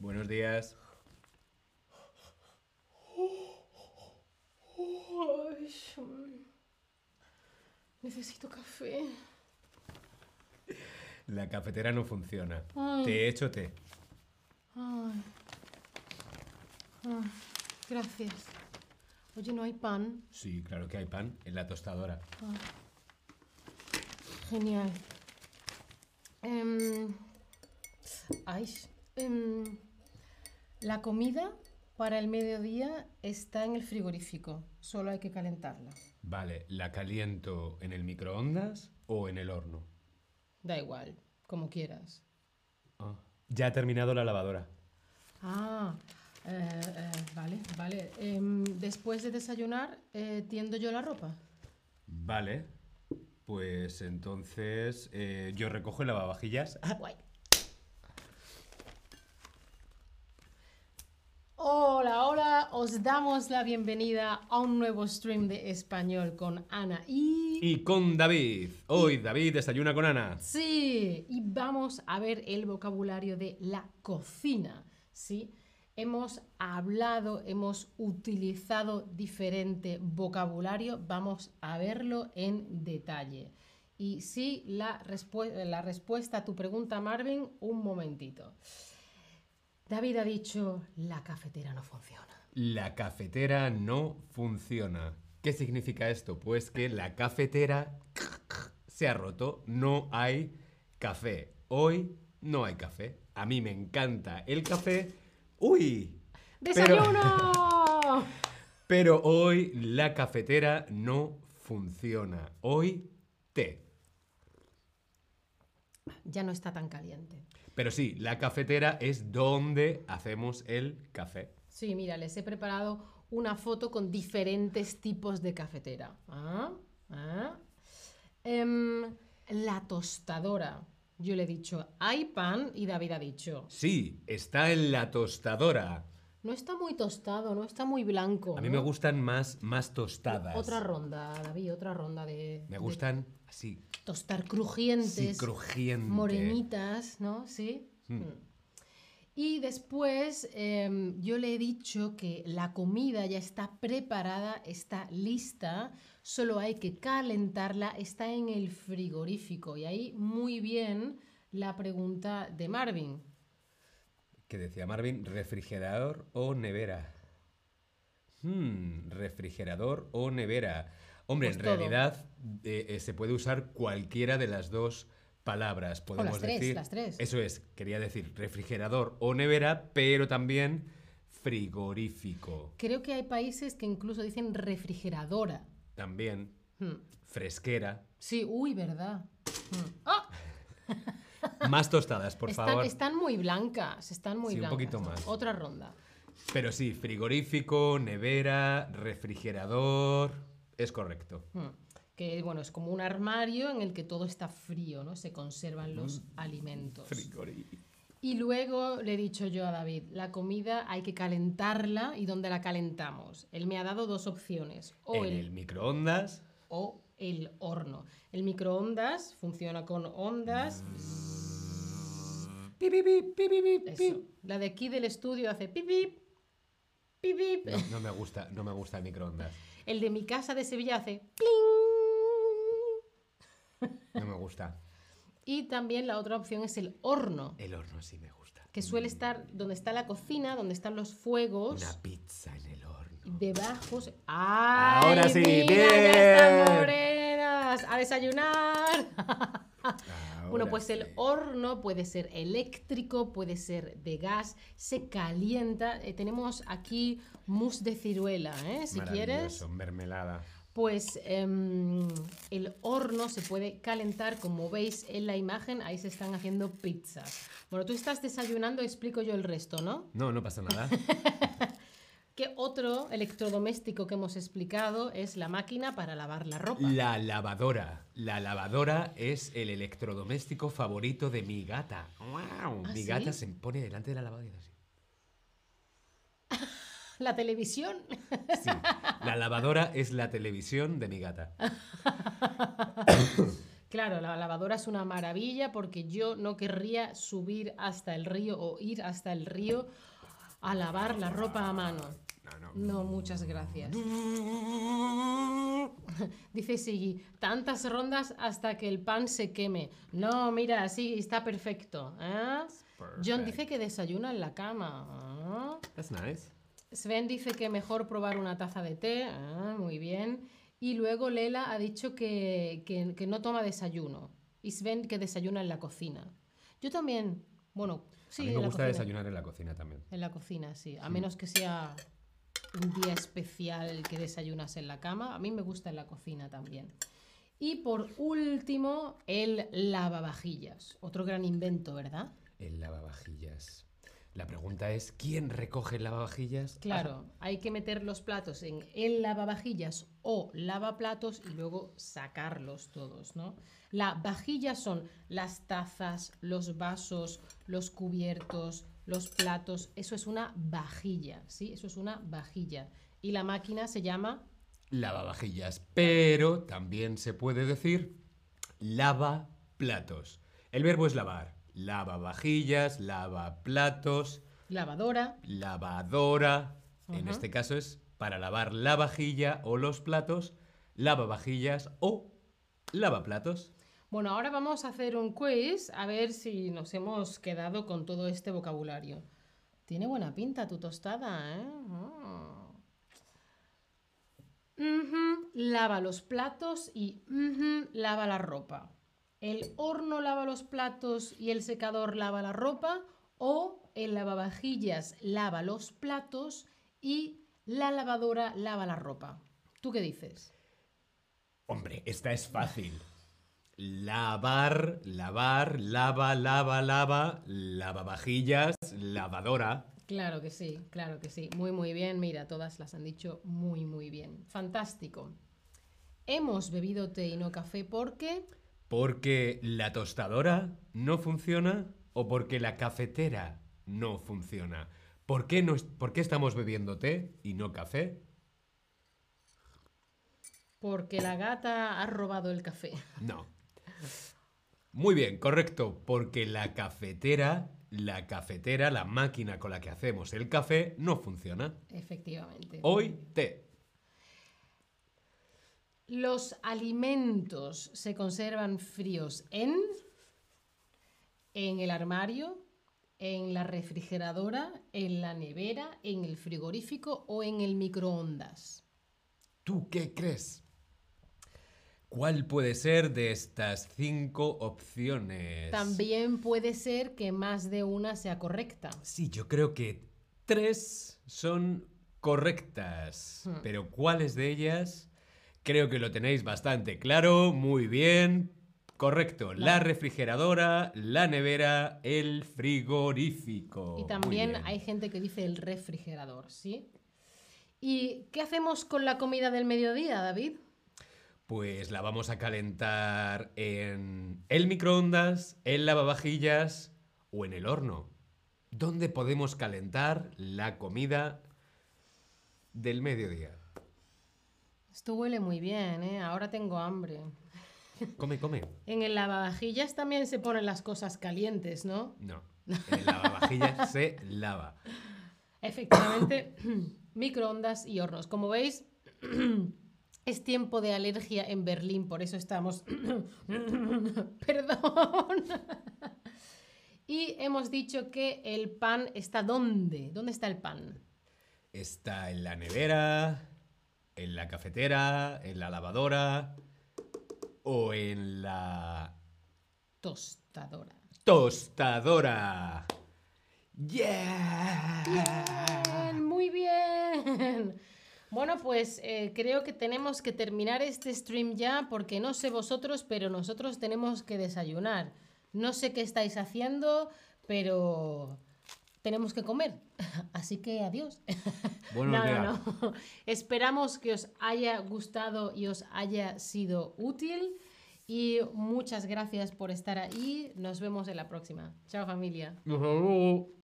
Buenos días. Ay, necesito café. La cafetera no funciona. Ay. Te he hecho té. Ay. Ay, gracias. Oye, ¿no hay pan? Sí, claro que hay pan en la tostadora. Genial. Em, ay, em, la comida para el mediodía está en el frigorífico. Solo hay que calentarla. Vale, ¿la caliento en el microondas o en el horno? Da igual, como quieras. Ah, Ya ha terminado la lavadora. Ah, eh, eh, vale, vale. Em, después de desayunar, eh, tiendo yo la ropa. Vale. Pues entonces eh, yo recojo el lavavajillas. Guay. Hola, hola, os damos la bienvenida a un nuevo stream de español con Ana y... Y con David. Hoy David desayuna con Ana. Sí, y vamos a ver el vocabulario de la cocina, ¿sí? Hemos hablado, hemos utilizado diferente vocabulario, vamos a verlo en detalle. Y sí, la, la respuesta a tu pregunta, Marvin, un momentito. David ha dicho, la cafetera no funciona. La cafetera no funciona. ¿Qué significa esto? Pues que la cafetera se ha roto, no hay café. Hoy no hay café. A mí me encanta el café. ¡Uy! Pero- ¡Desayuno! Pero hoy la cafetera no funciona. Hoy té. Ya no está tan caliente. Pero sí, la cafetera es donde hacemos el café. Sí, mira, les he preparado una foto con diferentes tipos de cafetera. Ah, ah. Em, la tostadora. Yo le he dicho, hay pan y David ha dicho, Sí, está en la tostadora. no está muy tostado, no está muy blanco. A mí ¿no?". me gustan más, más tostadas. Otra ronda, David, otra ronda de, Me de gustan así, tostar crujientes, sí, crujiente. morenitas, ¿no? Sí. Hmm. Mm. Y después em, yo le he dicho que la comida ya está preparada, está lista, solo hay que calentarla, está en el frigorífico. Y ahí muy bien la pregunta de Marvin. Que decía Marvin, refrigerador o nevera. Hmm, refrigerador o nevera. Hombre, Pues en todo. realidad eh, eh, se puede usar cualquiera de las dos palabras. Podemos las tres, decir, las tres. Eso es, quería decir refrigerador o nevera, pero también frigorífico. Creo que hay países que incluso dicen refrigeradora. También Hmm. fresquera. Sí, uy, verdad. Hmm. ¡Ah! Más tostadas, por están, favor. están muy blancas, están muy Sí, un poquito más. Otra ronda. Pero sí, frigorífico, nevera, refrigerador. Es correcto. Mm. Que bueno, es como un armario en el que todo está frío, ¿no? Se conservan los Mm. alimentos. Frigorífico. Y luego le he dicho yo a David, la comida hay que calentarla y ¿dónde la calentamos? Él me ha dado dos opciones, o En el, el microondas. o el horno. El microondas funciona con ondas. Pi, pi, pi, pi, pi, pi, pi. Eso. La de aquí del estudio hace pip pip, pip pip. No, no me gusta, no me gusta el microondas. El de mi casa de Sevilla hace pling. No me gusta. Y también la otra opción es el horno. El horno sí me gusta. que suele estar donde está la cocina, donde están los fuegos. Una pizza en el horno. Debajo. se- ¡Ay, Ahora sí, mira, bien! Ya están morenas. ¡A desayunar! bueno, pues el horno puede ser eléctrico, puede ser de gas, se calienta. Eh, tenemos aquí mousse de ciruela, ¿eh? si quieres. Mermelada. Pues em, el horno se puede calentar, como veis en la imagen, ahí se están haciendo pizzas. Bueno, tú estás desayunando, explico yo el resto, ¿no? No, no pasa nada. ¿Qué otro electrodoméstico que hemos explicado es la máquina para lavar la ropa? La lavadora. La lavadora es el electrodoméstico favorito de mi gata. ¡Guau! ¿Ah, mi sí? gata se pone delante de la lavadora. ¿La televisión? Sí, la lavadora es la televisión de mi gata. Claro, la lavadora es una maravilla porque yo no querría subir hasta el río o ir hasta el río a lavar la ropa a mano. No, no. No, muchas gracias. Dice Siggy, tantas rondas hasta que el pan se queme. No, mira, sí, está perfecto. ¿eh? John dice que desayuna en la cama. Ah. That's nice. Sven dice que mejor probar una taza de té. Ah, muy bien. Y luego Lela ha dicho que, que- que no toma desayuno. Y Sven que desayuna en la cocina. Yo también, bueno, sí, a mí en me la gusta cocina. desayunar en la cocina también. En la cocina, sí. A menos que sea un día especial que desayunas en la cama. A mí me gusta en la cocina también. Y por último, el lavavajillas. Otro gran invento, ¿verdad? El lavavajillas. La pregunta es, ¿quién recoge el lavavajillas? Claro, hay que meter los platos en el lavavajillas o lavaplatos y luego sacarlos todos, ¿no? La vajilla son las tazas, los vasos, los cubiertos, los platos. Eso es una vajilla, ¿sí? Eso es una vajilla. Y la máquina se llama Lavavajillas. Pero también se puede decir lavaplatos. El verbo es lavar. Lavavajillas, lavaplatos, lavadora. lavadora. En este caso es para lavar la vajilla o los platos, lavavajillas o lavaplatos. Bueno, ahora vamos a hacer un quiz a ver si nos hemos quedado con todo este vocabulario. Tiene buena pinta tu tostada, ¿eh? Ah. Lava los platos y lava la ropa. ¿El horno lava los platos y el secador lava la ropa? ¿O el lavavajillas lava los platos y la lavadora lava la ropa? ¿Tú qué dices? Hombre, esta es fácil. Lavar, lavar, lava, lava, lava, lavavajillas, lavadora. Claro que sí, claro que sí. Muy, muy bien. Mira, todas las han dicho muy, muy bien. Fantástico. Hemos bebido té y no café porque... ¿Porque la tostadora no funciona o porque la cafetera no funciona? ¿Por qué, no ¿Por qué estamos bebiendo té y no café? Porque la gata ha robado el café. No. Muy bien, correcto. Porque la cafetera, la cafetera, la máquina con la que hacemos el café, no funciona. Efectivamente. Hoy té. Los alimentos se conservan fríos en... En el armario, en la refrigeradora, en la nevera, en el frigorífico o en el microondas. ¿Tú qué crees? ¿Cuál puede ser de estas cinco opciones? También puede ser que más de una sea correcta. Sí, yo creo que tres son correctas. Hmm. Pero ¿cuáles de ellas? Creo que lo tenéis bastante claro. Muy bien. Correcto. La refrigeradora, la nevera, el frigorífico. Y también hay gente que dice el refrigerador, ¿sí? ¿Y qué hacemos con la comida del mediodía, David? Pues la vamos a calentar en el microondas, el lavavajillas o en el horno. ¿Dónde podemos calentar la comida del mediodía? Esto huele muy bien, ¿eh? Ahora tengo hambre. Come, come. En el lavavajillas también se ponen las cosas calientes, ¿no? No. El lavavajillas se lava. Efectivamente, microondas y hornos. Como veis, es tiempo de alergia en Berlín, por eso estamos... Perdón. Y hemos dicho que el pan está ¿dónde? ¿Dónde está el pan? Está en la nevera, en la cafetera, en la lavadora o en la Tostadora. tostadora. ¡Yeah! Bien, muy bien. Bueno, pues eh, creo que tenemos que terminar este stream ya porque no sé vosotros, pero nosotros tenemos que desayunar. No sé qué estáis haciendo, pero tenemos que comer. Así que adiós. Buenos no, días. no, no. Esperamos que os haya gustado y os haya sido útil. Y muchas gracias por estar ahí. Nos vemos en la próxima. Chao familia. Hasta luego.